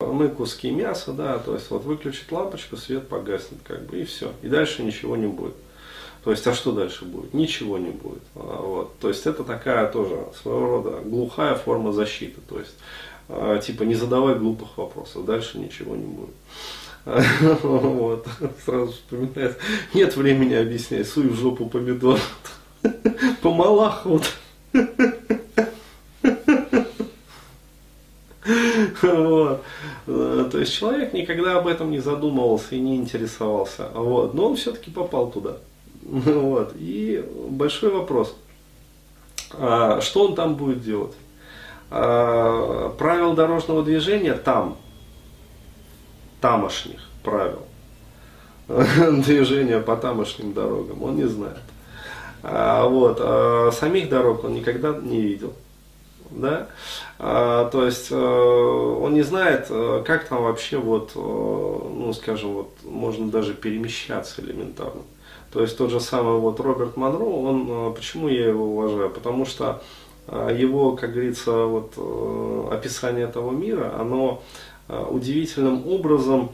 мы куски мяса, да, то есть вот выключить лампочку, свет погаснет, как бы, и все. И дальше ничего не будет. То есть, а что дальше будет? Ничего не будет. А, вот. То есть, это такая тоже своего рода глухая форма защиты. То есть, а, типа, не задавай глупых вопросов, дальше ничего не будет. Вот, сразу вспоминает. Нет времени объяснять, суй в жопу помидор. По малаху. Вот. То есть человек никогда об этом не задумывался и не интересовался. Вот. Но он все-таки попал туда. Вот. И большой вопрос. А, что он там будет делать? А, правил дорожного движения там, тамошних правил движения по тамошним дорогам, он не знает. А, вот, а самих дорог он никогда не видел. Да? А, то есть э, он не знает, э, как там вообще вот, э, ну скажем, вот можно даже перемещаться элементарно. То есть тот же самый вот Роберт Монро, он, почему я его уважаю? Потому что его, как говорится, вот описание этого мира, оно удивительным образом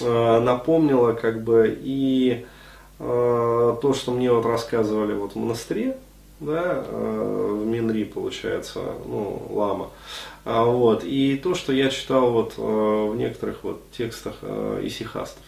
напомнило как бы и то, что мне вот рассказывали вот в монастыре, да, э, в Минри получается, ну, лама. А, вот, и то, что я читал вот э, в некоторых вот текстах э, исихастов.